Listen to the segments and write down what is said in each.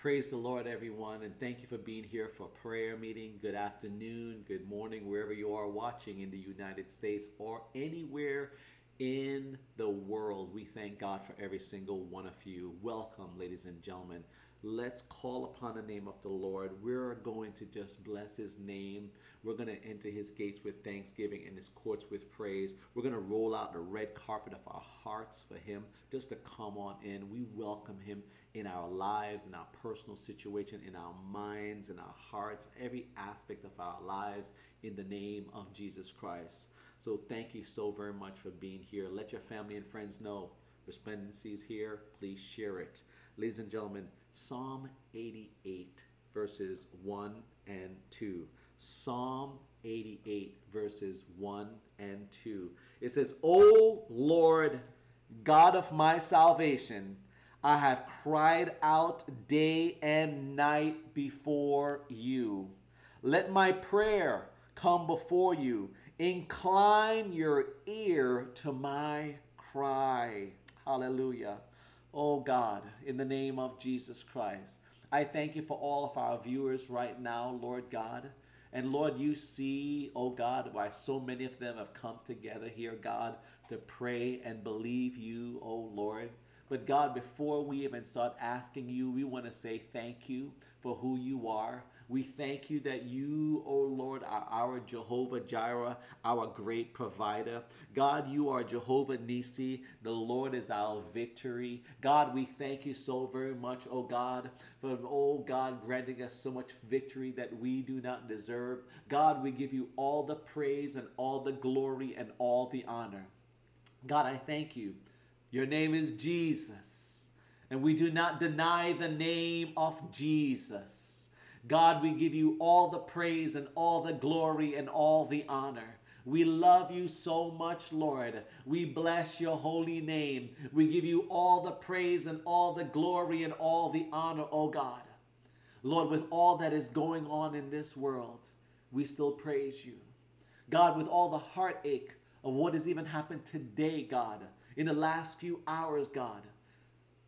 Praise the Lord, everyone, and thank you for being here for prayer meeting. Good afternoon, good morning, wherever you are watching in the United States or anywhere in the world. We thank God for every single one of you. Welcome, ladies and gentlemen. Let's call upon the name of the Lord. We're going to just bless his name. We're going to enter his gates with thanksgiving and his courts with praise. We're going to roll out the red carpet of our hearts for him just to come on in. We welcome him in our lives, in our personal situation, in our minds, in our hearts, every aspect of our lives in the name of Jesus Christ. So thank you so very much for being here. Let your family and friends know Resplendency is here. Please share it. Ladies and gentlemen, Psalm 88, verses 1 and 2. Psalm 88, verses 1 and 2. It says, O Lord, God of my salvation, I have cried out day and night before you. Let my prayer come before you. Incline your ear to my cry. Hallelujah. Oh God, in the name of Jesus Christ, I thank you for all of our viewers right now, Lord God. And Lord, you see, oh God, why so many of them have come together here, God, to pray and believe you, oh Lord. But God, before we even start asking you, we want to say thank you for who you are. We thank you that you, oh Lord, are our Jehovah Jireh, our great provider. God, you are Jehovah Nissi. The Lord is our victory. God, we thank you so very much, oh God, for, oh God, granting us so much victory that we do not deserve. God, we give you all the praise and all the glory and all the honor. God, I thank you your name is Jesus. And we do not deny the name of Jesus. God, we give you all the praise and all the glory and all the honor. We love you so much, Lord. We bless your holy name. We give you all the praise and all the glory and all the honor, oh God. Lord, with all that is going on in this world, we still praise you. God, with all the heartache of what has even happened today, God, in the last few hours, God.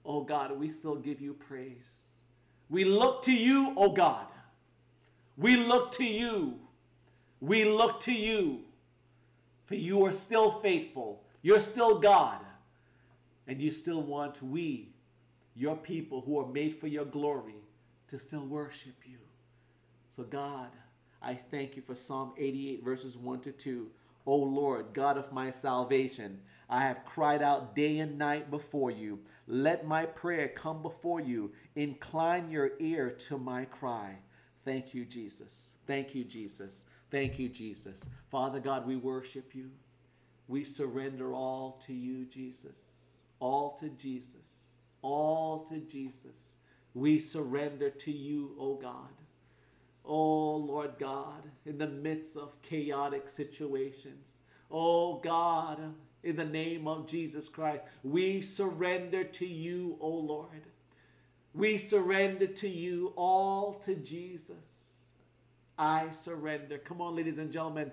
Oh God, we still give you praise. We look to you, O God. We look to you. We look to you. For you are still faithful. You're still God. And you still want we, your people who are made for your glory, to still worship you. So, God, I thank you for Psalm 88, verses 1 to 2. O Lord, God of my salvation, I have cried out day and night before you. Let my prayer come before you. Incline your ear to my cry. Thank you, Jesus. Thank you, Jesus. Thank you, Jesus. Father God, we worship you. We surrender all to you, Jesus. All to Jesus. All to Jesus. We surrender to you, O God. Oh, Lord God, in the midst of chaotic situations. Oh, God, in the name of Jesus Christ, we surrender to you, oh Lord. We surrender to you all to Jesus. I surrender. Come on, ladies and gentlemen.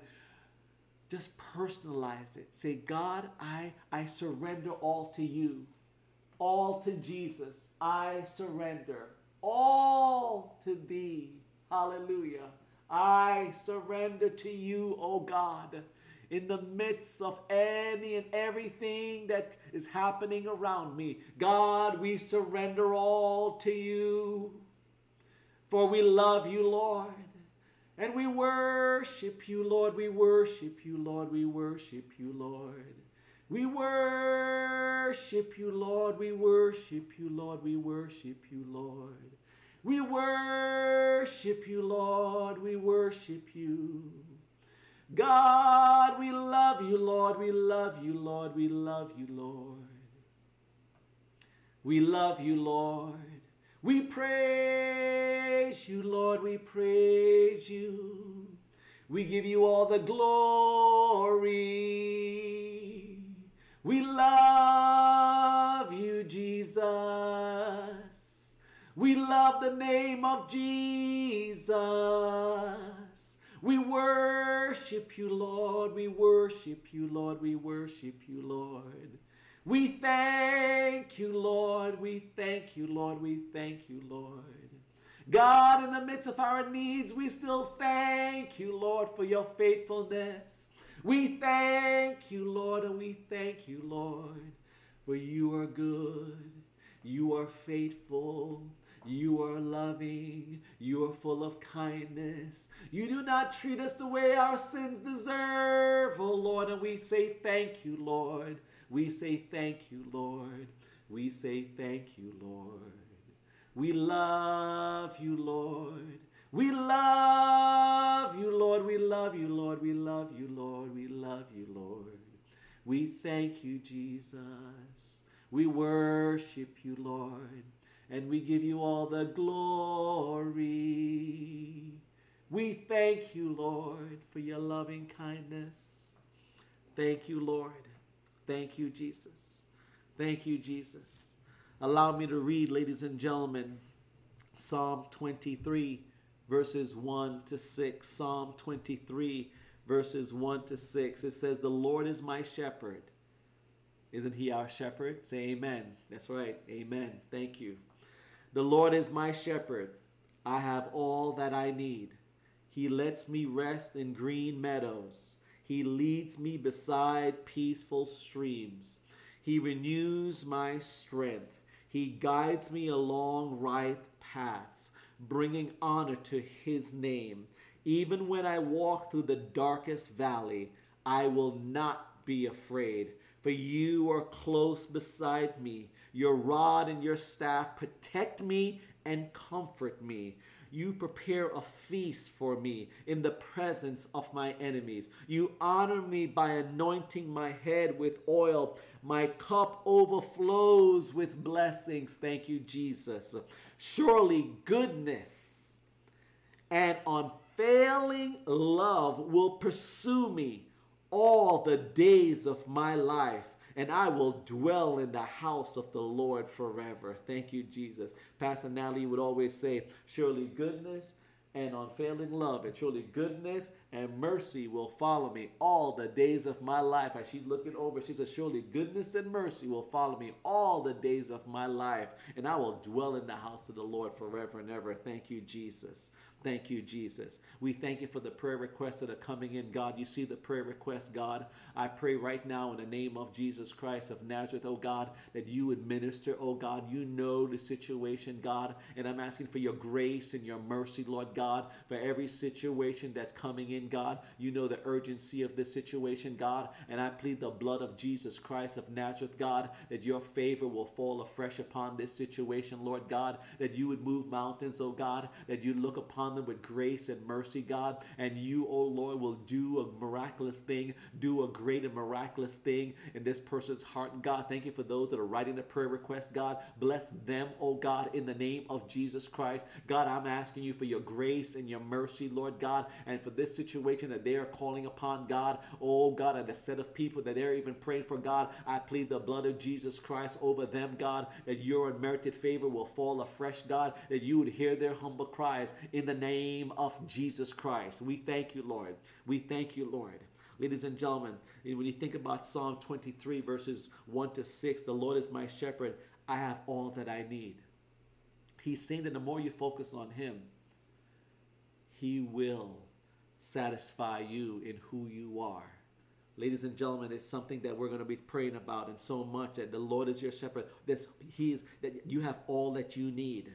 Just personalize it. Say, God, I, I surrender all to you. All to Jesus. I surrender. All to thee. Hallelujah. I surrender to you, O God, in the midst of any and everything that is happening around me. God, we surrender all to you. For we love you, Lord. And we worship you, Lord. We worship you, Lord. We worship you, Lord. We worship you, Lord. We worship you, Lord. We worship you, Lord. We worship you, Lord. We worship you. God, we love you, Lord. We love you, Lord. We love you, Lord. We love you, Lord. We praise you, Lord. We praise you. We give you all the glory. We love you, Jesus. We love the name of Jesus. We worship you, Lord. We worship you, Lord. We worship you, Lord. We thank you, Lord. We thank you, Lord. We thank you, Lord. God, in the midst of our needs, we still thank you, Lord, for your faithfulness. We thank you, Lord, and we thank you, Lord, for you are good, you are faithful, you are loving. You are full of kindness. You do not treat us the way our sins deserve, oh Lord. And we say thank you, Lord. We say thank you, Lord. We say thank you, Lord. We love you, Lord. We love you, Lord. We love you, Lord. We love you, Lord. We love you, Lord. We thank you, Jesus. We worship you, Lord and we give you all the glory. We thank you, Lord, for your loving kindness. Thank you, Lord. Thank you, Jesus. Thank you, Jesus. Allow me to read, ladies and gentlemen, Psalm 23, verses 1 to 6. Psalm 23, verses 1 to 6. It says, The Lord is my shepherd. Isn't he our shepherd? Say amen. That's right. Amen. Thank you. The Lord is my shepherd. I have all that I need. He lets me rest in green meadows. He leads me beside peaceful streams. He renews my strength. He guides me along right paths, bringing honor to his name. Even when I walk through the darkest valley, I will not be afraid, for you are close beside me. Your rod and your staff protect me and comfort me. You prepare a feast for me in the presence of my enemies. You honor me by anointing my head with oil. My cup overflows with blessings. Thank you, Jesus. Surely goodness and unfailing love will pursue me all the days of my life and I will dwell in the house of the Lord forever. Thank you, Jesus. Pastor Natalie would always say, Surely goodness and unfailing love, and surely goodness and mercy will follow me all the days of my life. As she's looking over, she says, Surely goodness and mercy will follow me all the days of my life, and I will dwell in the house of the Lord forever and ever. Thank you, Jesus. Thank you, Jesus. We thank you for the prayer requests that are coming in, God. You see the prayer requests, God. I pray right now in the name of Jesus Christ of Nazareth, oh God, that you would minister, oh God. You know the situation, God. And I'm asking for your grace and your mercy, Lord God, for every situation that's coming in, God. You know the urgency of this situation, God. And I plead the blood of Jesus Christ of Nazareth, God, that your favor will fall afresh upon this situation, Lord God, that you would move mountains, oh God, that you look upon upon them with grace and mercy, God. And you, oh Lord, will do a miraculous thing, do a great and miraculous thing in this person's heart. God, thank you for those that are writing the prayer request, God. Bless them, oh God, in the name of Jesus Christ. God, I'm asking you for your grace and your mercy, Lord God, and for this situation that they are calling upon, God. Oh God, and the set of people that they're even praying for, God. I plead the blood of Jesus Christ over them, God, that your unmerited favor will fall afresh, God, that you would hear their humble cries in the name of Jesus Christ. We thank you, Lord. We thank you, Lord. Ladies and gentlemen, when you think about Psalm 23, verses 1 to 6, the Lord is my shepherd, I have all that I need. He's saying that the more you focus on Him, He will satisfy you in who you are. Ladies and gentlemen, it's something that we're going to be praying about and so much that the Lord is your shepherd. That He is that you have all that you need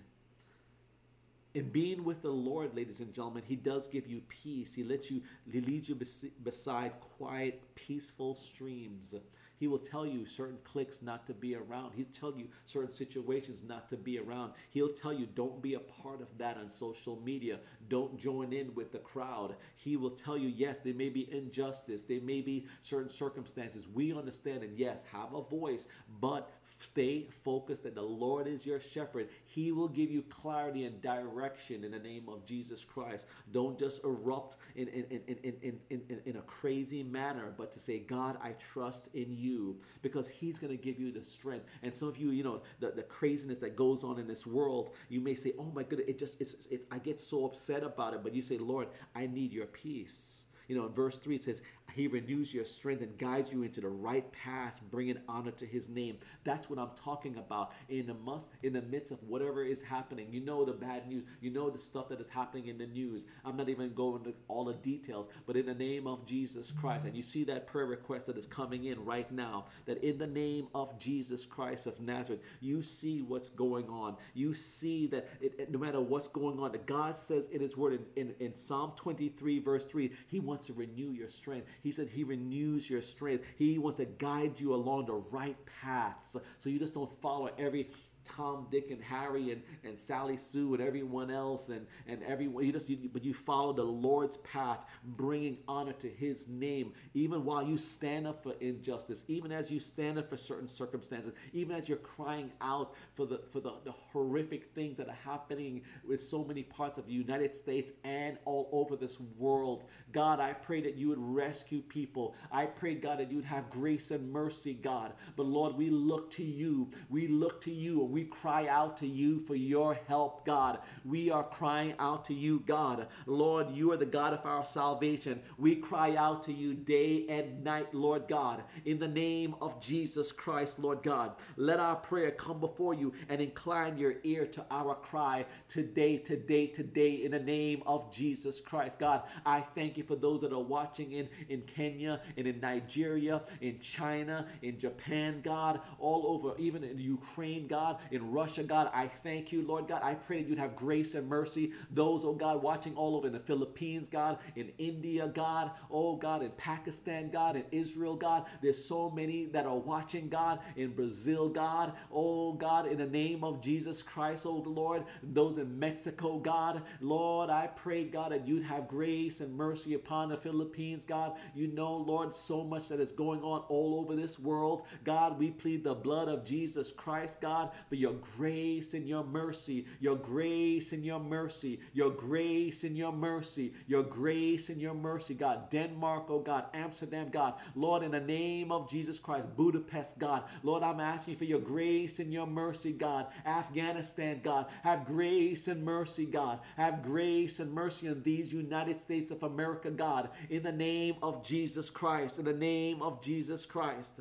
in being with the Lord, ladies and gentlemen, He does give you peace. He lets you, He leads you beside quiet, peaceful streams. He will tell you certain cliques not to be around. He'll tell you certain situations not to be around. He'll tell you don't be a part of that on social media. Don't join in with the crowd. He will tell you, yes, there may be injustice, there may be certain circumstances. We understand, and yes, have a voice, but Stay focused that the Lord is your shepherd. He will give you clarity and direction in the name of Jesus Christ. Don't just erupt in, in, in, in, in, in, in a crazy manner, but to say, God, I trust in you because He's going to give you the strength. And some of you, you know, the, the craziness that goes on in this world, you may say, oh my goodness, it just, it's, it, I get so upset about it. But you say, Lord, I need your peace. You know, in verse 3 it says, He renews your strength and guides you into the right path, bringing honor to His name. That's what I'm talking about. In the must, in the midst of whatever is happening, you know the bad news, you know the stuff that is happening in the news. I'm not even going into all the details, but in the name of Jesus Christ, and you see that prayer request that is coming in right now, that in the name of Jesus Christ of Nazareth, you see what's going on. You see that it, no matter what's going on, that God says in His Word in, in, in Psalm 23, verse 3, He wants to renew your strength. He said He renews your strength. He wants to guide you along the right path. So, so you just don't follow every Tom, Dick, and Harry, and, and Sally Sue, and everyone else, and, and everyone. You just, you, but you follow the Lord's path, bringing honor to His name, even while you stand up for injustice, even as you stand up for certain circumstances, even as you're crying out for the for the, the horrific things that are happening with so many parts of the United States and all over this world. God, I pray that you would rescue people. I pray, God, that you'd have grace and mercy, God. But Lord, we look to you. We look to you we cry out to you for your help, God. We are crying out to you, God. Lord, you are the God of our salvation. We cry out to you day and night, Lord God. In the name of Jesus Christ, Lord God, let our prayer come before you and incline your ear to our cry today, today, today, in the name of Jesus Christ. God, I thank you for those that are watching in, in Kenya and in Nigeria, in China, in Japan, God, all over, even in Ukraine, God in Russia, God. I thank you, Lord God. I pray that you'd have grace and mercy. Those, oh God, watching all over in the Philippines, God, in India, God, oh God, in Pakistan, God, in Israel, God. There's so many that are watching, God, in Brazil, God, oh God, in the name of Jesus Christ, oh Lord. Those in Mexico, God, Lord, I pray, God, that you'd have grace and mercy upon the Philippines, God. You know, Lord, so much that is going on all over this world. God, we plead the blood of Jesus Christ, God, your grace and your mercy, your grace and your mercy, your grace and your mercy, your grace and your mercy, God. Denmark, oh God, Amsterdam, God. Lord, in the name of Jesus Christ, Budapest, God. Lord, I'm asking for your grace and your mercy, God. Afghanistan, God. Have grace and mercy, God. Have grace and mercy on these United States of America, God. In the name of Jesus Christ. In the name of Jesus Christ.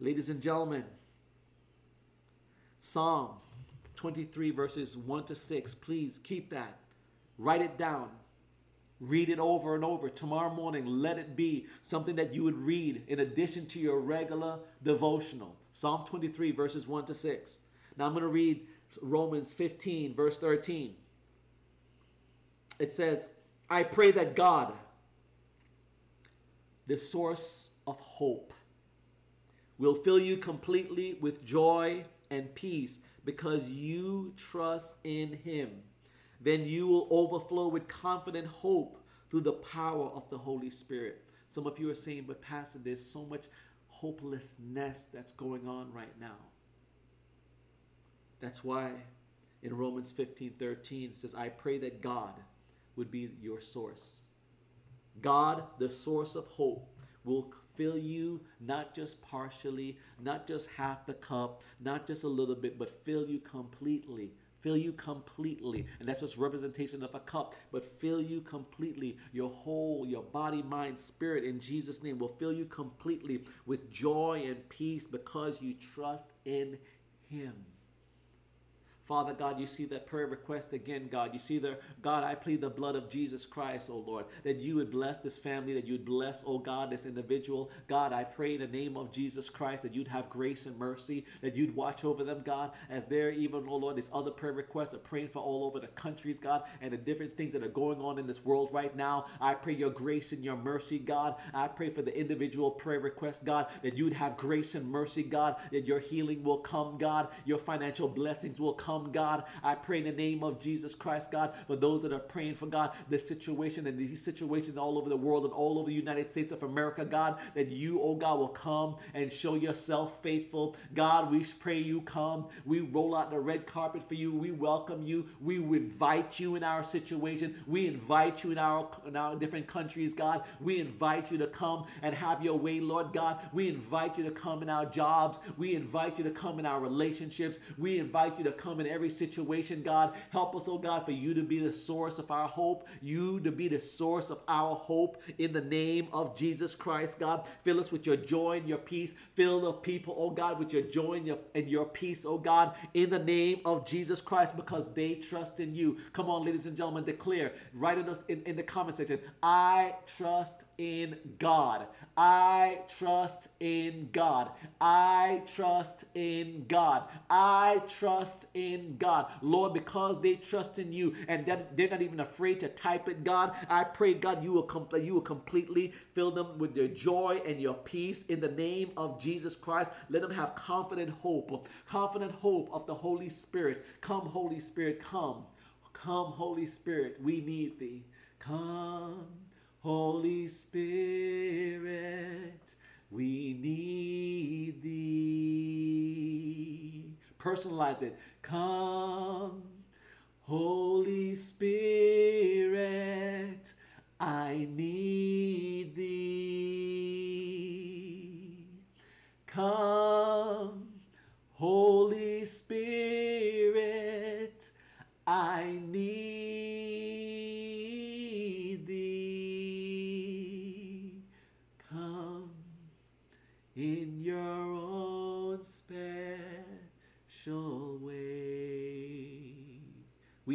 Ladies and gentlemen, Psalm 23, verses 1 to 6. Please keep that. Write it down. Read it over and over. Tomorrow morning, let it be something that you would read in addition to your regular devotional. Psalm 23, verses 1 to 6. Now I'm going to read Romans 15, verse 13. It says, I pray that God, the source of hope, will fill you completely with joy and peace because you trust in him. Then you will overflow with confident hope through the power of the Holy Spirit. Some of you are saying, but Pastor, there's so much hopelessness that's going on right now. That's why in Romans 15 13 it says, I pray that God would be your source. God, the source of hope, will fill you not just partially, not just half the cup, not just a little bit, but fill you completely. Fill you completely. And that's just representation of a cup, but fill you completely. Your whole, your body, mind, spirit in Jesus' name will fill you completely with joy and peace because you trust in Him. Father God, you see that prayer request again, God. You see the God, I plead the blood of Jesus Christ, oh Lord, that you would bless this family, that you'd bless, oh God, this individual. God, I pray in the name of Jesus Christ that you'd have grace and mercy, that you'd watch over them, God, as they're even, oh Lord, these other prayer requests are praying for all over the countries, God, and the different things that are going on in this world right now. I pray your grace and your mercy, God. I pray for the individual prayer request, God, that you'd have grace and mercy, God, that your healing will come, God, your financial blessings will come come, God. I pray in the name of Jesus Christ, God, for those that are praying for God, the situation and these situations all over the world and all over the United States of America, God, that you, oh God, will come and show yourself faithful. God, we pray you come. We roll out the red carpet for you. We welcome you. We invite you in our situation. We invite you in our, in our different countries, God. We invite you to come and have your way, Lord God. We invite you to come in our jobs. We invite you to come in our relationships. We invite you to come in in every situation, God. Help us, oh God, for you to be the source of our hope, you to be the source of our hope in the name of Jesus Christ, God. Fill us with your joy and your peace. Fill the people, oh God, with your joy and your, and your peace, oh God, in the name of Jesus Christ, because they trust in you. Come on, ladies and gentlemen, declare right in the, in, in the comment section, I trust in God. I trust in God. I trust in God. I trust in God. Lord, because they trust in you and they're not even afraid to type it, God, I pray, God, you will, com- you will completely fill them with your joy and your peace in the name of Jesus Christ. Let them have confident hope, confident hope of the Holy Spirit. Come, Holy Spirit, come. Come, Holy Spirit, we need thee. Come. Holy Spirit, we need thee. Personalize it. Come, Holy Spirit, I need thee. Come, Holy Spirit, I need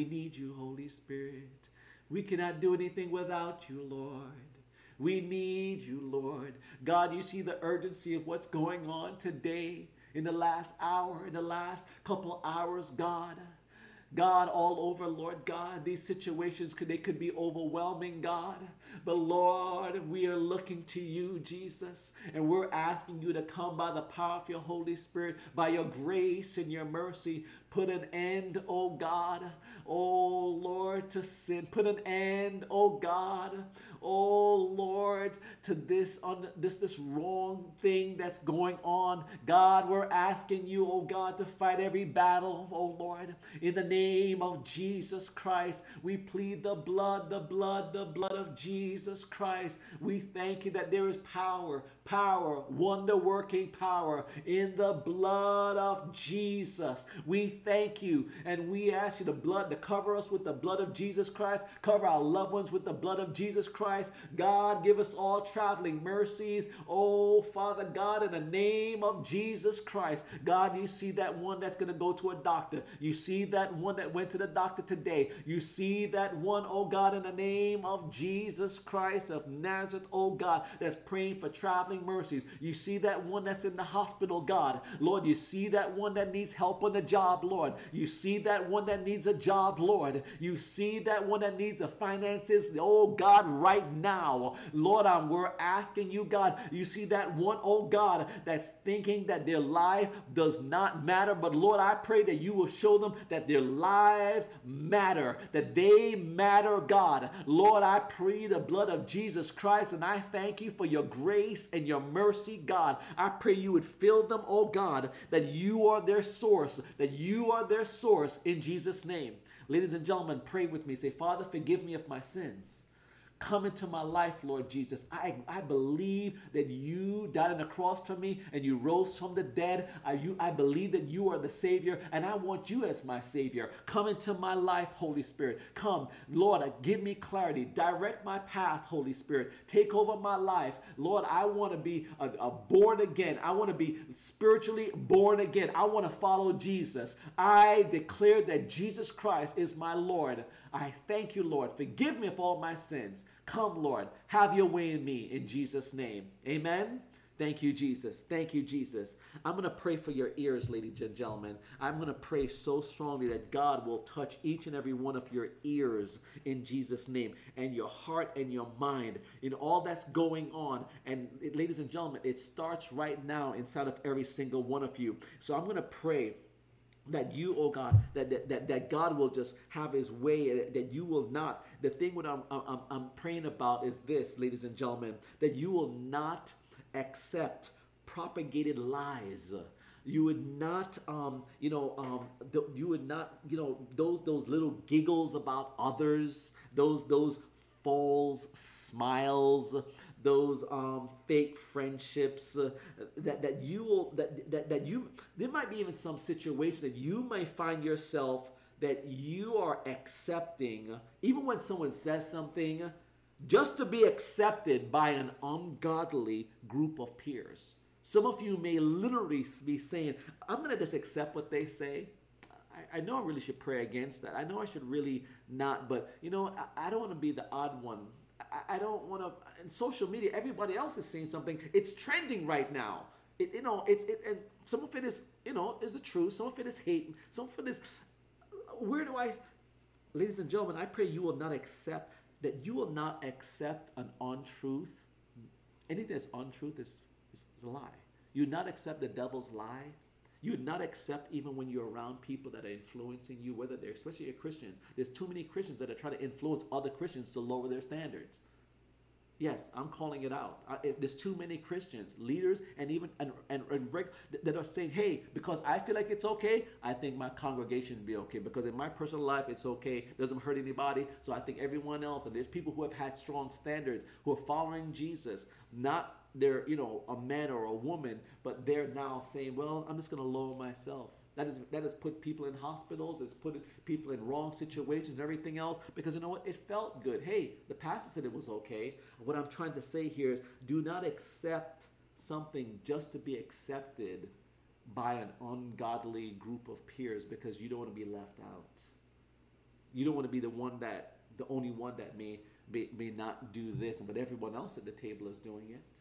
need you, Holy Spirit. We cannot do anything without you, Lord. We need you, Lord. God, you see the urgency of what's going on today, in the last hour, in the last couple hours, God. God, all over, Lord God, these situations could they could be overwhelming, God. But Lord, we are looking to you, Jesus, and we're asking you to come by the power of your Holy Spirit, by your grace and your mercy, put an end, oh God, oh Lord, to sin. Put an end, oh God, oh Lord, to this on this this wrong thing that's going on. God, we're asking you, oh God, to fight every battle, oh Lord, in the name of Jesus Christ. We plead the blood, the blood, the blood of Jesus Christ. We thank you that there is power, power, wonder working power in the blood of Jesus. We thank you and we ask you the blood to cover us with the blood of Jesus Christ, cover our loved ones with the blood of Jesus Christ. God, give us all traveling mercies. Oh, Father God, in the name of Jesus Christ, God, you see that one that's going to go to a doctor. You see that one that went to the doctor today. You see that one, oh God, in the name of Jesus Christ of Nazareth, oh God, that's praying for traveling mercies. You see that one that's in the hospital, God. Lord, you see that one that needs help on the job, Lord. You see that one that needs a job, Lord. You see that one that needs the finances, oh God, right now. Lord, I'm, we're asking you, God, you see that one, oh God, that's thinking that their life does not matter. But Lord, I pray that you will show them that their lives matter, that they matter, God. Lord, I pray the blood of Jesus Christ and I thank you for your grace and your mercy, God. I pray you would fill them, oh God, that you are their source, that you are their source in Jesus' name. Ladies and gentlemen, pray with me. Say, Father, forgive me of my sins. Come into my life, Lord Jesus. I, I believe that you died on the cross for me and you rose from the dead. I, you, I believe that you are the Savior and I want you as my Savior. Come into my life, Holy Spirit. Come, Lord, uh, give me clarity. Direct my path, Holy Spirit. Take over my life. Lord, I want to be a, a born again. I want to be spiritually born again. I want to follow Jesus. I declare that Jesus Christ is my Lord. I thank you, Lord. Forgive me of all my sins. Come, Lord, have your way in me in Jesus' name. Amen. Thank you, Jesus. Thank you, Jesus. I'm going to pray for your ears, ladies and gentlemen. I'm going to pray so strongly that God will touch each and every one of your ears in Jesus' name and your heart and your mind in all that's going on. And, ladies and gentlemen, it starts right now inside of every single one of you. So I'm going to pray that you oh god that, that that god will just have his way that you will not. The thing what I'm, I'm i'm praying about is this ladies and gentlemen that you will not accept propagated lies. You would not um, you know um, th- you would not you know those those little giggles about others those those false smiles those um, fake friendships uh, that, that you will that, that that you there might be even some situation that you might find yourself that you are accepting even when someone says something just to be accepted by an ungodly group of peers some of you may literally be saying i'm going to just accept what they say I, know I really should pray against that. I know I should really not, but you know, I don't want to be the odd one. I, I don't want to. In social media, everybody else is saying something. It's trending right now. It, you know, it's it, and some of it is, you know, is the truth. Some of it is hate. Some of it is. Where do I, ladies and gentlemen? I pray you will not accept that you will not accept an untruth. Anything that's untruth is, is, is a lie. You not accept the devil's lie you would not accept even when you're around people that are influencing you, whether they're especially Christians. There's too many Christians that are trying to influence other Christians to lower their standards. Yes, I'm calling it out. I, there's too many Christians, leaders, and even and, and, and that are saying, "Hey, because I feel like it's okay, I think my congregation be okay. Because in my personal life, it's okay, it doesn't hurt anybody. So I think everyone else, and there's people who have had strong standards, who are following Jesus, not they're you know a man or a woman, but they're now saying, well, I'm just going to lower myself. That is that has put people in hospitals. It's put people in wrong situations and everything else because you know what? It felt good. Hey, the pastor said it was okay. What I'm trying to say here is, do not accept something just to be accepted by an ungodly group of peers because you don't want to be left out. You don't want to be the one that the only one that may may, may not do this, but everyone else at the table is doing it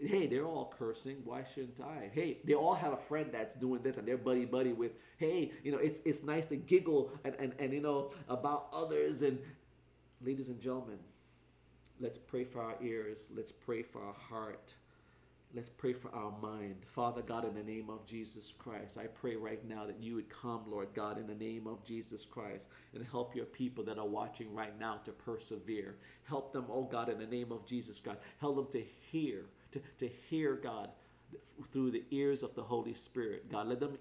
hey, they're all cursing. Why shouldn't I? Hey, they all have a friend that's doing this and they're buddy buddy with, hey, you know, it's it's nice to giggle and, and, and you know about others. And ladies and gentlemen, let's pray for our ears. Let's pray for our heart. Let's pray for our mind. Father God, in the name of Jesus Christ, I pray right now that you would come, Lord God, in the name of Jesus Christ, and help your people that are watching right now to persevere. Help them, oh God, in the name of Jesus Christ. Help them to hear to, to hear God through the ears of the Holy Spirit. God, let them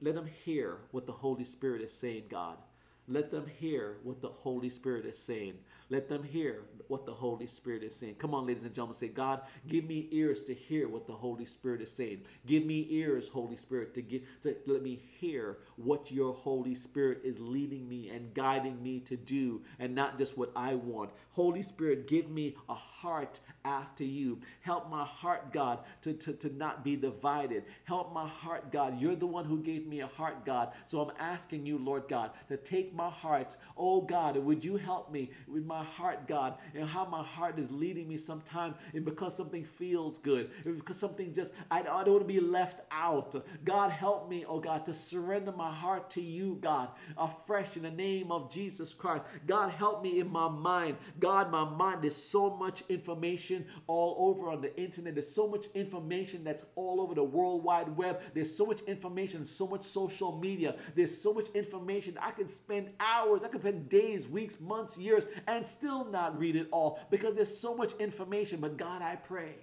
let them hear what the Holy Spirit is saying, God. Let them hear what the Holy Spirit is saying. Let them hear what the Holy Spirit is saying. Come on, ladies and gentlemen, say, God, give me ears to hear what the Holy Spirit is saying. Give me ears, Holy Spirit, to get to let me hear what your Holy Spirit is leading me and guiding me to do, and not just what I want. Holy Spirit, give me a heart after you. Help my heart, God, to, to, to not be divided. Help my heart, God. You're the one who gave me a heart, God. So I'm asking you, Lord God, to take my heart. Oh God, would you help me with my heart, God, and how my heart is leading me sometimes and because something feels good, because something just, I, I don't want to be left out. God, help me, oh God, to surrender my heart to you, God, afresh in the name of Jesus Christ. God, help me in my mind. God, my mind is so much information all over on the internet. There's so much information that's all over the World Wide Web. There's so much information, so much social media. There's so much information. I can spend hours, I could spend days, weeks, months, years, and still not read it all because there's so much information. But God, I pray.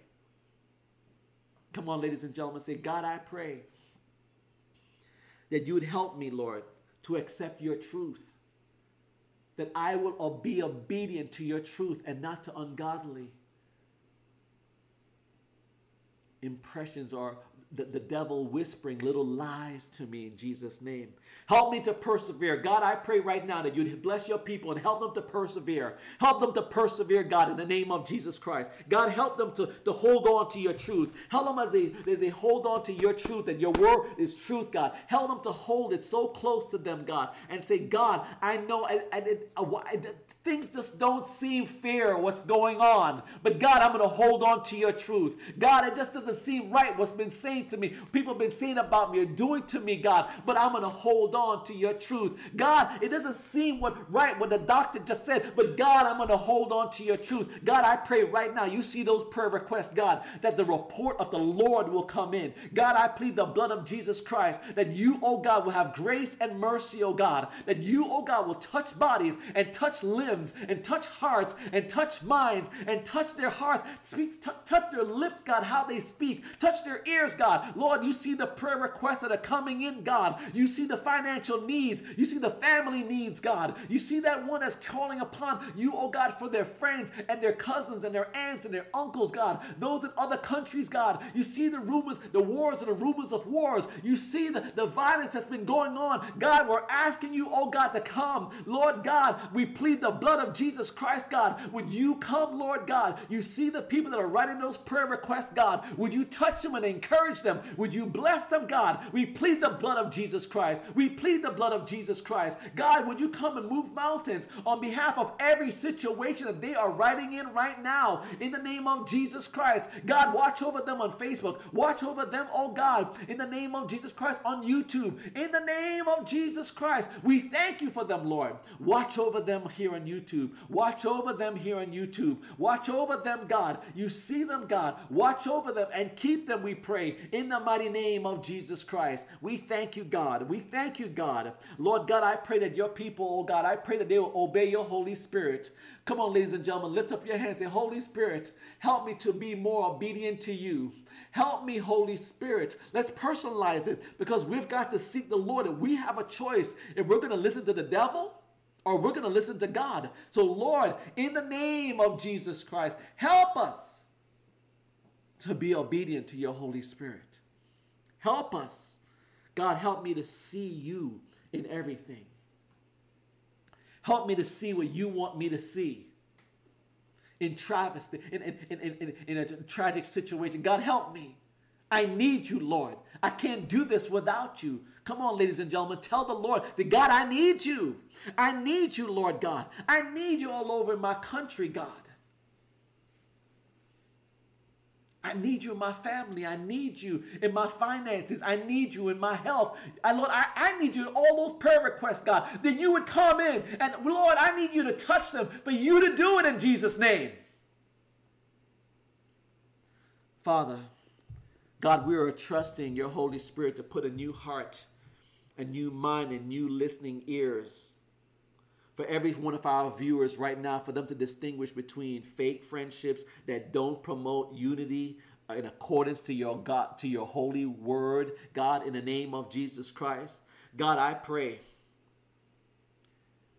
Come on, ladies and gentlemen, say, God, I pray that you would help me, Lord, to accept your truth that I will be obedient to your truth and not to ungodly impressions or the, the devil whispering little lies to me in Jesus' name. Help me to persevere. God, I pray right now that you'd bless your people and help them to persevere. Help them to persevere, God, in the name of Jesus Christ. God, help them to, to hold on to your truth. Help them as they, as they hold on to your truth and your word is truth, God. Help them to hold it so close to them, God, and say, God, I know I, I, uh, things just don't seem fair what's going on, but God, I'm going to hold on to your truth. God, it just doesn't seem right what's been saying to me, people have been saying about me or doing to me, God, but I'm going to hold on to your truth. God, it doesn't seem what right what the doctor just said, but God, I'm going to hold on to your truth. God, I pray right now, you see those prayer requests, God, that the report of the Lord will come in. God, I plead the blood of Jesus Christ that you, oh God, will have grace and mercy, oh God, that you, oh God, will touch bodies and touch limbs and touch hearts and touch minds and touch their hearts, speak, t- touch their lips, God, how they speak, touch their ears, God God. Lord, you see the prayer requests that are coming in, God. You see the financial needs. You see the family needs, God. You see that one that's calling upon you, oh God, for their friends and their cousins and their aunts and their uncles, God. Those in other countries, God. You see the rumors, the wars and the rumors of wars. You see the, the violence that's been going on. God, we're asking you, oh God, to come. Lord God, we plead the blood of Jesus Christ, God. Would you come, Lord God? You see the people that are writing those prayer requests, God. Would you touch them and encourage them? Would you bless them, God? We plead the blood of Jesus Christ. We plead the blood of Jesus Christ. God, would you come and move mountains on behalf of every situation that they are writing in right now in the name of Jesus Christ? God, watch over them on Facebook. Watch over them, oh God, in the name of Jesus Christ on YouTube. In the name of Jesus Christ, we thank you for them, Lord. Watch over them here on YouTube. Watch over them here on YouTube. Watch over them, God. You see them, God. Watch over them and keep them, we pray, in the mighty name of Jesus Christ. We thank you, God. We thank you, God. Lord God, I pray that your people, oh God, I pray that they will obey your Holy Spirit. Come on, ladies and gentlemen, lift up your hands and say, Holy Spirit, help me to be more obedient to you. Help me, Holy Spirit. Let's personalize it because we've got to seek the Lord and we have a choice if we're going to listen to the devil or we're going to listen to God. So, Lord, in the name of Jesus Christ, help us to be obedient to your Holy Spirit. Help us. God, help me to see you in everything. Help me to see what you want me to see in travesty, in, in, in, in, a tragic situation. God, help me. I need you, Lord. I can't do this without you. Come on, ladies and gentlemen, tell the Lord that God, I need you. I need you, Lord God. I need you all over my country, God. I need you in my family. I need you in my finances. I need you in my health. I, Lord, I, I need you in all those prayer requests, God, that you would come in. And Lord, I need you to touch them, for you to do it in Jesus' name. Father, God, we are trusting your Holy Spirit to put a new heart, a new mind, and new listening ears for every one of our viewers right now, for them to distinguish between fake friendships that don't promote unity uh, in accordance to your God, to your holy word, God, in the name of Jesus Christ. God, I pray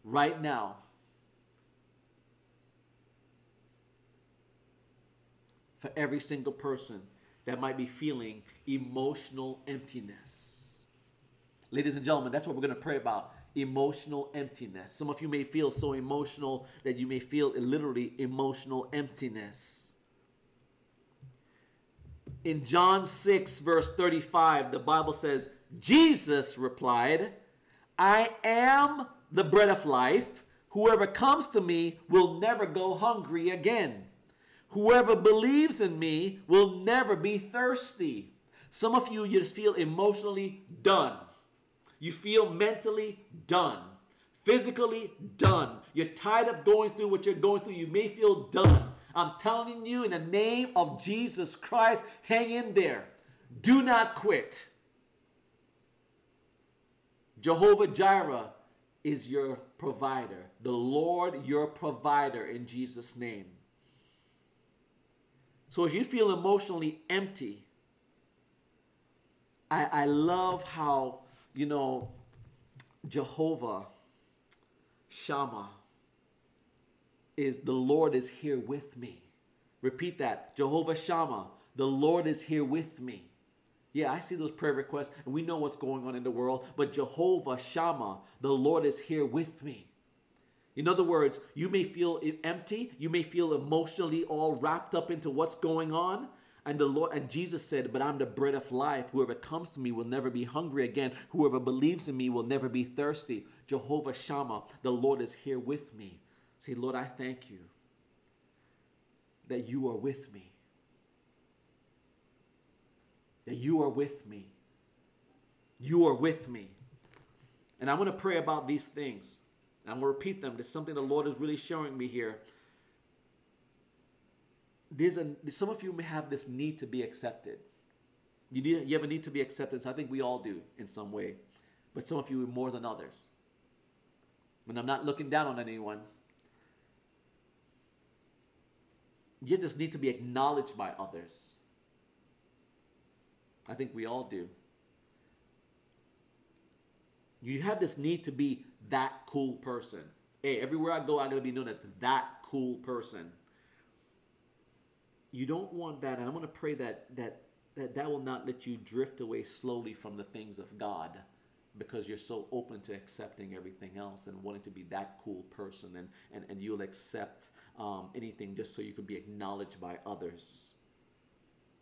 right now for every single person that might be feeling emotional emptiness. Ladies and gentlemen, that's what we're going to pray about emotional emptiness. Some of you may feel so emotional that you may feel literally emotional emptiness. In John 6, verse 35, the Bible says, Jesus replied, I am the bread of life. Whoever comes to me will never go hungry again. Whoever believes in me will never be thirsty. Some of you, you just feel emotionally done. You feel mentally done, physically done. You're tired of going through what you're going through. You may feel done. I'm telling you, in the name of Jesus Christ, hang in there. Do not quit. Jehovah Jireh is your provider, the Lord your provider in Jesus' name. So if you feel emotionally empty, I, I love how you know, Jehovah Shammah is the Lord is here with me. Repeat that. Jehovah Shammah, the Lord is here with me. Yeah, I see those prayer requests and we know what's going on in the world, but Jehovah Shammah, the Lord is here with me. In other words, you may feel empty, you may feel emotionally all wrapped up into what's going on, and the Lord and Jesus said, But I'm the bread of life. Whoever comes to me will never be hungry again. Whoever believes in me will never be thirsty. Jehovah Shammah, the Lord is here with me. Say, Lord, I thank you that you are with me. That you are with me. You are with me. And I'm going to pray about these things. I'm going to repeat them. It's something the Lord is really showing me here there's a some of you may have this need to be accepted. You need, you have a need to be accepted. So I think we all do in some way, but some of you more than others. And I'm not looking down on anyone. You just need to be acknowledged by others. I think we all do. You have this need to be that cool person. Hey, everywhere I go, I gotta be known as that cool person. You don't want that, and I'm gonna pray that that that that will not let you drift away slowly from the things of God because you're so open to accepting everything else and wanting to be that cool person and, and, and you'll accept um, anything just so you can be acknowledged by others.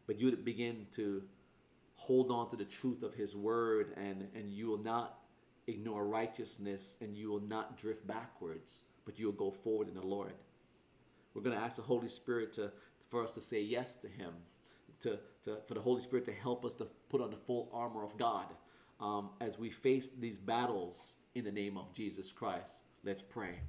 But you begin to hold on to the truth of his word and, and you will not ignore righteousness and you will not drift backwards, but you'll go forward in the Lord. We're going to ask the Holy Spirit to, for us to say yes to him, to, to, for the Holy Spirit to help us to put on the full armor of God um, as we face these battles in the name of Jesus Christ. Let's pray.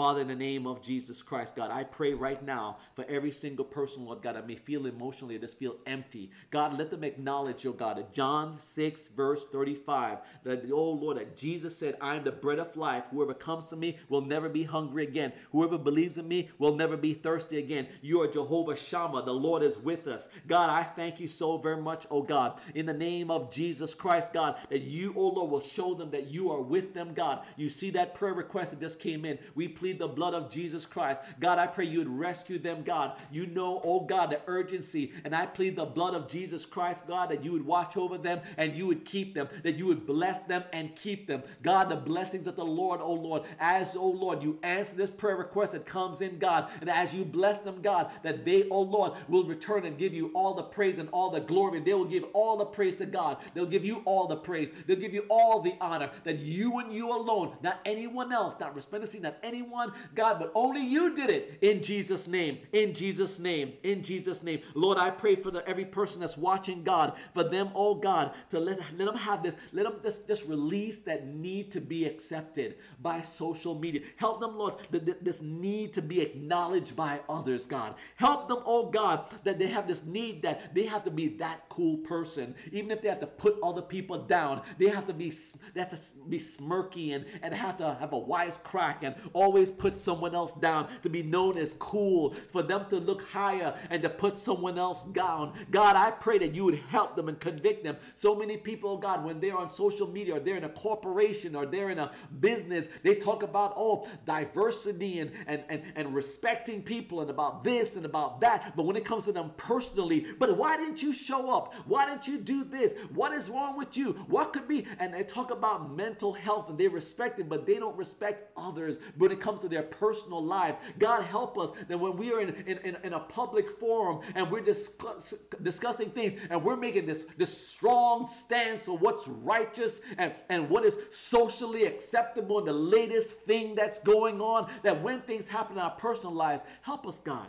Father, in the name of Jesus Christ, God, I pray right now for every single person, Lord God, that may feel emotionally, just feel empty. God, let them acknowledge, oh God, John 6, verse 35, that, oh Lord, that Jesus said, I am the bread of life. Whoever comes to me will never be hungry again. Whoever believes in me will never be thirsty again. You are Jehovah Shammah. The Lord is with us. God, I thank you so very much, oh God, in the name of Jesus Christ, God, that you, oh Lord, will show them that you are with them, God. You see that prayer request that just came in. We plead plead the blood of Jesus Christ. God, I pray you would rescue them, God. You know, oh God, the urgency. And I plead the blood of Jesus Christ, God, that you would watch over them and you would keep them, that you would bless them and keep them. God, the blessings of the Lord, oh Lord, as, oh Lord, you answer this prayer request that comes in, God, and as you bless them, God, that they, oh Lord, will return and give you all the praise and all the glory. And They will give all the praise to God. They'll give you all the praise. They'll give you all the honor that you and you alone, not anyone else, not resplendency, not anyone God, but only you did it in Jesus' name, in Jesus' name, in Jesus' name. Lord, I pray for the, every person that's watching, God, for them, oh God, to let, let them have this, let them just, just release that need to be accepted by social media. Help them, Lord, this need to be acknowledged by others, God. Help them, oh God, that they have this need that they have to be that cool person. Even if they have to put other people down, they have to be, they have to be smirky and, and have to have a wise crack and always always put someone else down, to be known as cool, for them to look higher and to put someone else down. God, I pray that you would help them and convict them. So many people, God, when they're on social media or they're in a corporation or they're in a business, they talk about, oh, diversity and, and, and, and respecting people and about this and about that. But when it comes to them personally, but why didn't you show up? Why didn't you do this? What is wrong with you? What could be? And they talk about mental health and they respect it, but they don't respect others. But when it comes to their personal lives. God help us that when we are in, in, in, in a public forum and we're discuss, discussing things and we're making this, this strong stance of what's righteous and, and what is socially acceptable and the latest thing that's going on, that when things happen in our personal lives, help us, God,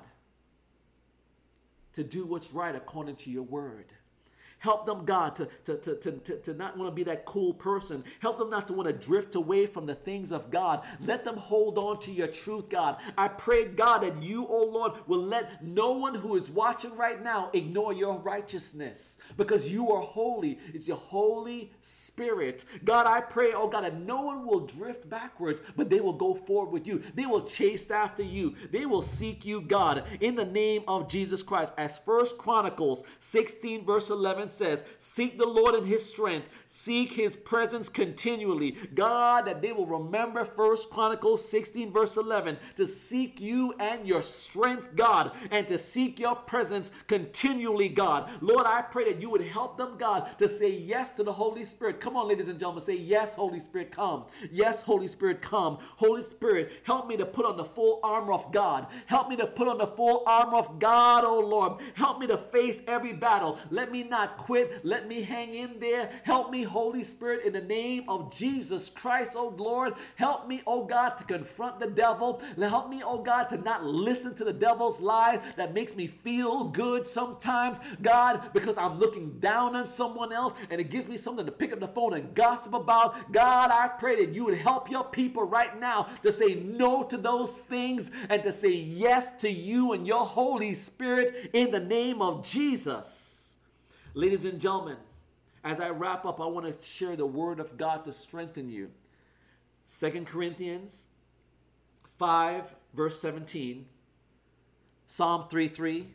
to do what's right according to your word. Help them, God, to, to, to, to, to, not want to be that cool person. Help them not to want to drift away from the things of God. Let them hold on to your truth, God. I pray, God, that you, oh Lord, will let no one who is watching right now ignore your righteousness because you are holy. It's your Holy Spirit. God, I pray, oh God, that no one will drift backwards, but they will go forward with you. They will chase after you. They will seek you, God, in the name of Jesus Christ. As First Chronicles 16, verse 11 says, Seek the Lord in his strength, seek his presence continually. God, that they will remember First Chronicles 16, verse 11, to seek you and your strength, God, and to seek your presence continually, God. Lord, I pray that you would help them, God, to say yes to the Holy Spirit. Come on, ladies and gentlemen, say yes, Holy Spirit, come. Yes, Holy Spirit, come. Holy Spirit, help me to put on the full armor of God. Help me to put on the full armor of God, oh Lord. Help me to face every battle. Let me not quit. Let me hang in there. Help me, Holy Spirit, in the name of Jesus Christ, oh Lord. Help me, oh God, to confront the devil. Help me, oh God, to not listen to the devil's lies that makes me feel good sometimes, God, because I'm looking down on someone else and it gives me something to pick up the phone and gossip about. God, I pray that you would help your people right now to say no to those things and to say yes to you and your Holy Spirit in the name of Jesus. Ladies and gentlemen, as I wrap up, I want to share the word of God to strengthen you. Second Corinthians 5, verse 17, Psalm 3 3,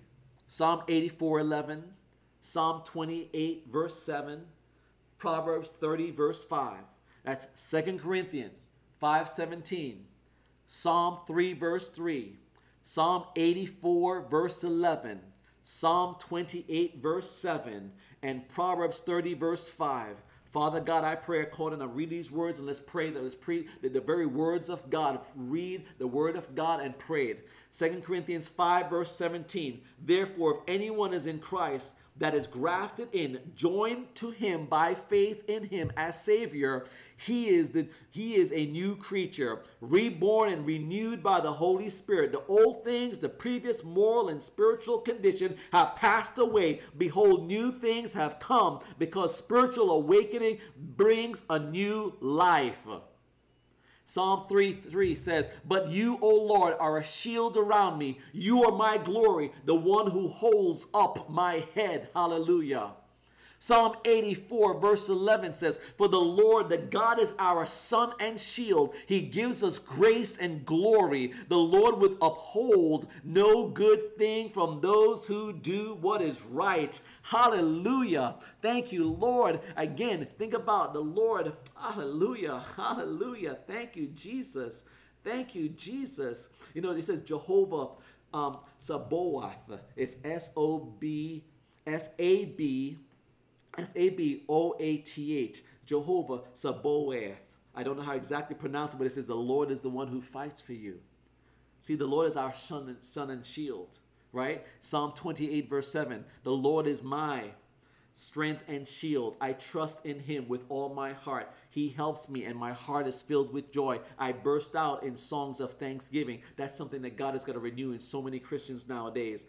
Psalm 84 11, Psalm 28, verse 7, Proverbs 30, verse 5. That's Second Corinthians 5:17. Psalm 3, verse 3. Psalm 84, verse 11. Psalm 28, verse 7. And Proverbs 30, verse 5. Father God, I pray according to read these words and let's pray that let's pray that the very words of God. Read the word of God and pray it. 2 Corinthians 5, verse 17. Therefore, if anyone is in Christ, that is grafted in, joined to him by faith in him as Savior, he is the he is a new creature, reborn and renewed by the Holy Spirit. The old things, the previous moral and spiritual condition have passed away. Behold, new things have come because spiritual awakening brings a new life. Psalm 3 3 says, But you, O Lord, are a shield around me. You are my glory, the one who holds up my head. Hallelujah. Psalm 84, verse 11 says, For the Lord, the God, is our sun and shield. He gives us grace and glory. The Lord would uphold no good thing from those who do what is right. Hallelujah. Thank you, Lord. Again, think about the Lord. Hallelujah. Hallelujah. Thank you, Jesus. Thank you, Jesus. You know, it says Jehovah um, Sabaoth. It's S O B S A B S A B O A T H, Jehovah Sabaoth. I don't know how exactly pronounce it, but it says the Lord is the one who fights for you. See, the Lord is our and, sun and shield, right? Psalm 28, verse 7 The Lord is my strength and shield. I trust in him with all my heart. He helps me, and my heart is filled with joy. I burst out in songs of thanksgiving. That's something that God is going to renew in so many Christians nowadays.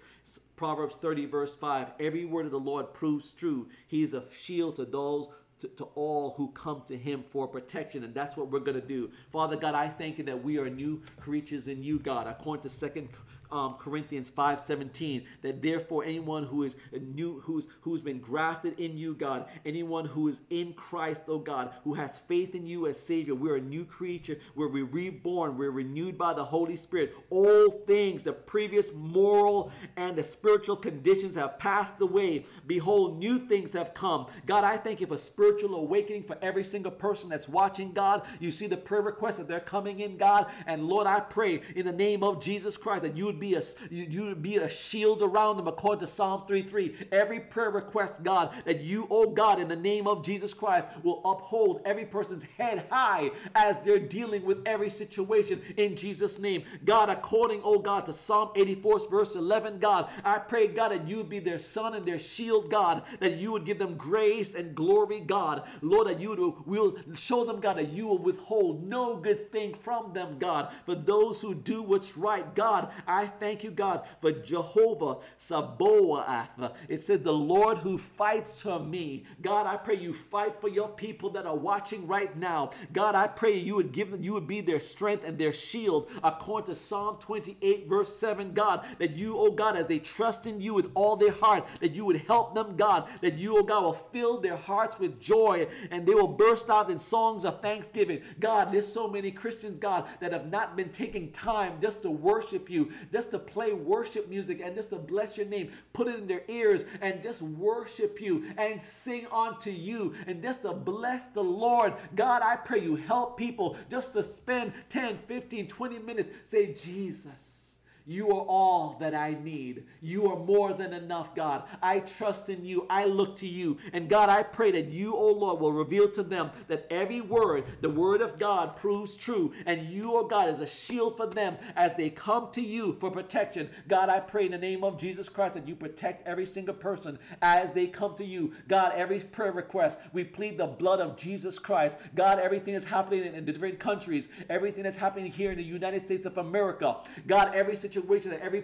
Proverbs 30, verse 5 Every word of the Lord proves true. He is a shield to those to, to, all who come to him for protection and that's what we're going to do father god i thank you that we are new creatures in you god according to second um, Corinthians 5:17 that therefore anyone who is new who's who's been grafted in you God anyone who is in Christ oh God who has faith in you as savior we're a new creature. We're reborn. We're renewed by the Holy Spirit. All things the previous moral and the spiritual conditions have passed away. Behold new things have come. God I thank you for spiritual awakening for every single person that's watching God. You see the prayer requests that they're coming in God. And Lord I pray in the name of Jesus Christ that you would be a you would be a shield around them according to Psalm 3:3. Every prayer request, God, that you, oh God, in the name of Jesus Christ, will uphold every person's head high as they're dealing with every situation in Jesus' name. God, according, oh God, to Psalm 84, verse 11, God, I pray, God, that you would be their sun and their shield, God, that you would give them grace and glory, God. Lord, that you would will show them, God, that you will withhold no good thing from them, God. For those who do what's right, God, I thank you, God, for Jehovah Sabaoth. It says, the Lord who fights for me. God, I pray you fight for your people that are watching right now. God, I pray you would give them, you would be their strength and their shield, according to Psalm 28, verse 7. God, that you, oh God, as they trust in you with all their heart, that you would help them, God, that you, oh God, will fill their hearts with joy and they will burst out in songs of thanksgiving. God, there's so many Christians, God, that have not been taking time just to worship you, just to play worship music and just to bless your name, put it in their ears and just worship you and sing unto you and just to bless the Lord. God, I pray you help people just to spend 10, 15, 20 minutes, say, Jesus. You are all that I need. You are more than enough, God. I trust in you. I look to you. And God, I pray that you, O oh Lord, will reveal to them that every word, the word of God, proves true. And you, O oh God, is a shield for them as they come to you for protection. God, I pray in the name of Jesus Christ that you protect every single person as they come to you. God, every prayer request, we plead the blood of Jesus Christ. God, everything is happening in, in different countries, everything that's happening here in the United States of America. God, every situation situation that every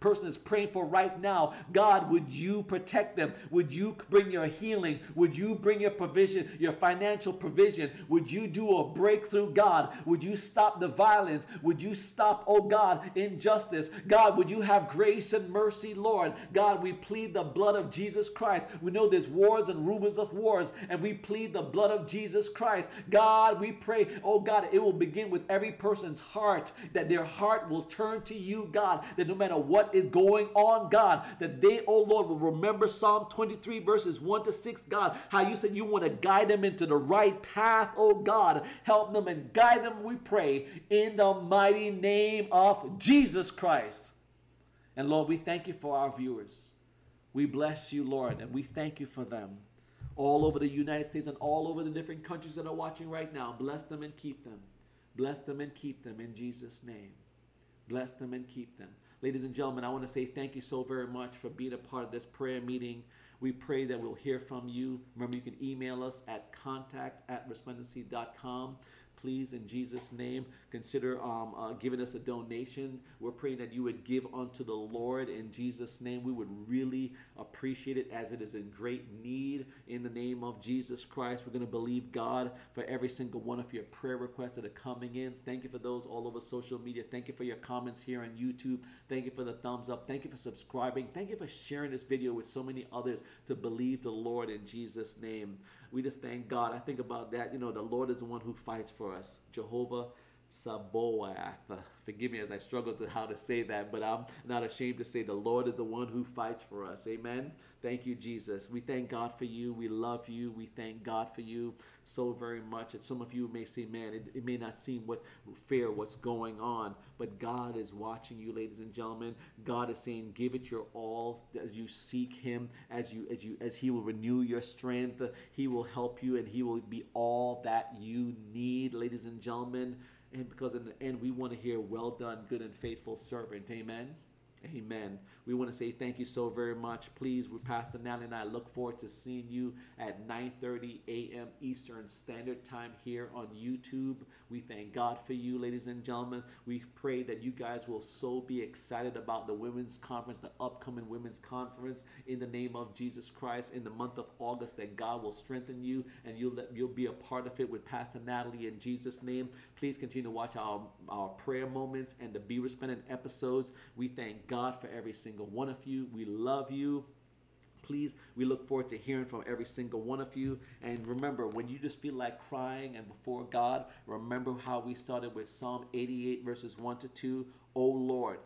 person is praying for right now, God, would you protect them? Would you bring your healing? Would you bring your provision, your financial provision? Would you do a breakthrough, God? Would you stop the violence? Would you stop, oh God, injustice? God, would you have grace and mercy, Lord? God, we plead the blood of Jesus Christ. We know there's wars and rumors of wars, and we plead the blood of Jesus Christ. God, we pray, oh God, it will begin with every person's heart, that their heart will turn to you, God, that no matter what is going on, God, that they, oh Lord, will remember Psalm 23, verses 1 to 6, God, how you said you want to guide them into the right path, oh God. Help them and guide them, we pray, in the mighty name of Jesus Christ. And Lord, we thank you for our viewers. We bless you, Lord, and we thank you for them all over the United States and all over the different countries that are watching right now. Bless them and keep them. Bless them and keep them in Jesus' name. Bless them and keep them. Ladies and gentlemen, I want to say thank you so very much for being a part of this prayer meeting. We pray that we'll hear from you. Remember, you can email us at contact at resplendency.com please, in Jesus' name, consider um, uh, giving us a donation. We're praying that you would give unto the Lord in Jesus' name. We would really appreciate it as it is in great need in the name of Jesus Christ. We're going to believe God for every single one of your prayer requests that are coming in. Thank you for those all over social media. Thank you for your comments here on YouTube. Thank you for the thumbs up. Thank you for subscribing. Thank you for sharing this video with so many others to believe the Lord in Jesus' name we just thank God. I think about that. You know, the Lord is the one who fights for us. Jehovah Sabaoth. Forgive me as I struggle to how to say that, but I'm not ashamed to say the Lord is the one who fights for us. Amen. Thank you, Jesus. We thank God for you. We love you. We thank God for you so very much. And some of you may say, man, it, it may not seem what fair what's going on, but God is watching you, ladies and gentlemen. God is saying, give it your all as you seek Him, as you as you as He will renew your strength. He will help you, and He will be all that you need, ladies and gentlemen. And because in the end, we want to hear, well done, good and faithful servant. Amen. Amen. We want to say thank you so very much. Please, we Pastor Natalie and I look forward to seeing you at 9:30 a.m. Eastern Standard Time here on YouTube. We thank God for you, ladies and gentlemen. We pray that you guys will so be excited about the women's conference, the upcoming women's conference in the name of Jesus Christ in the month of August that God will strengthen you and you'll you'll be a part of it with Pastor Natalie in Jesus name. Please continue to watch our our prayer moments and the Be Resplendent episodes. We thank God for every single single one of you. We love you. Please, we look forward to hearing from every single one of you. And remember, when you just feel like crying and before God, remember how we started with Psalm 88, verses 1 to 2. O Lord,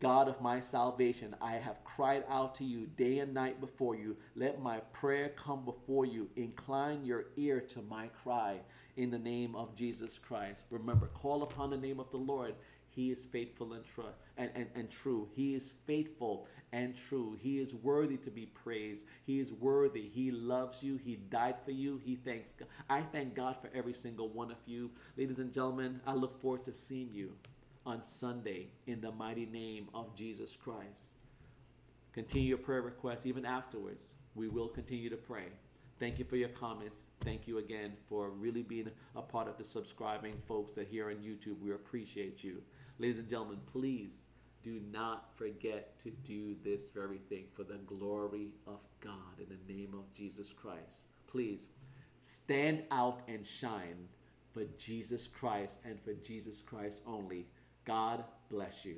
God of my salvation, I have cried out to you day and night before you. Let my prayer come before you. Incline your ear to my cry in the name of Jesus Christ. Remember, call upon the name of the Lord he is faithful and, tr- and, and, and true. He is faithful and true. He is worthy to be praised. He is worthy. He loves you. He died for you. He thanks God. I thank God for every single one of you. Ladies and gentlemen, I look forward to seeing you on Sunday in the mighty name of Jesus Christ. Continue your prayer requests even afterwards. We will continue to pray. Thank you for your comments. Thank you again for really being a part of the subscribing folks that here on YouTube. We appreciate you. Ladies and gentlemen, please do not forget to do this very thing for the glory of God in the name of Jesus Christ. Please stand out and shine for Jesus Christ and for Jesus Christ only. God bless you.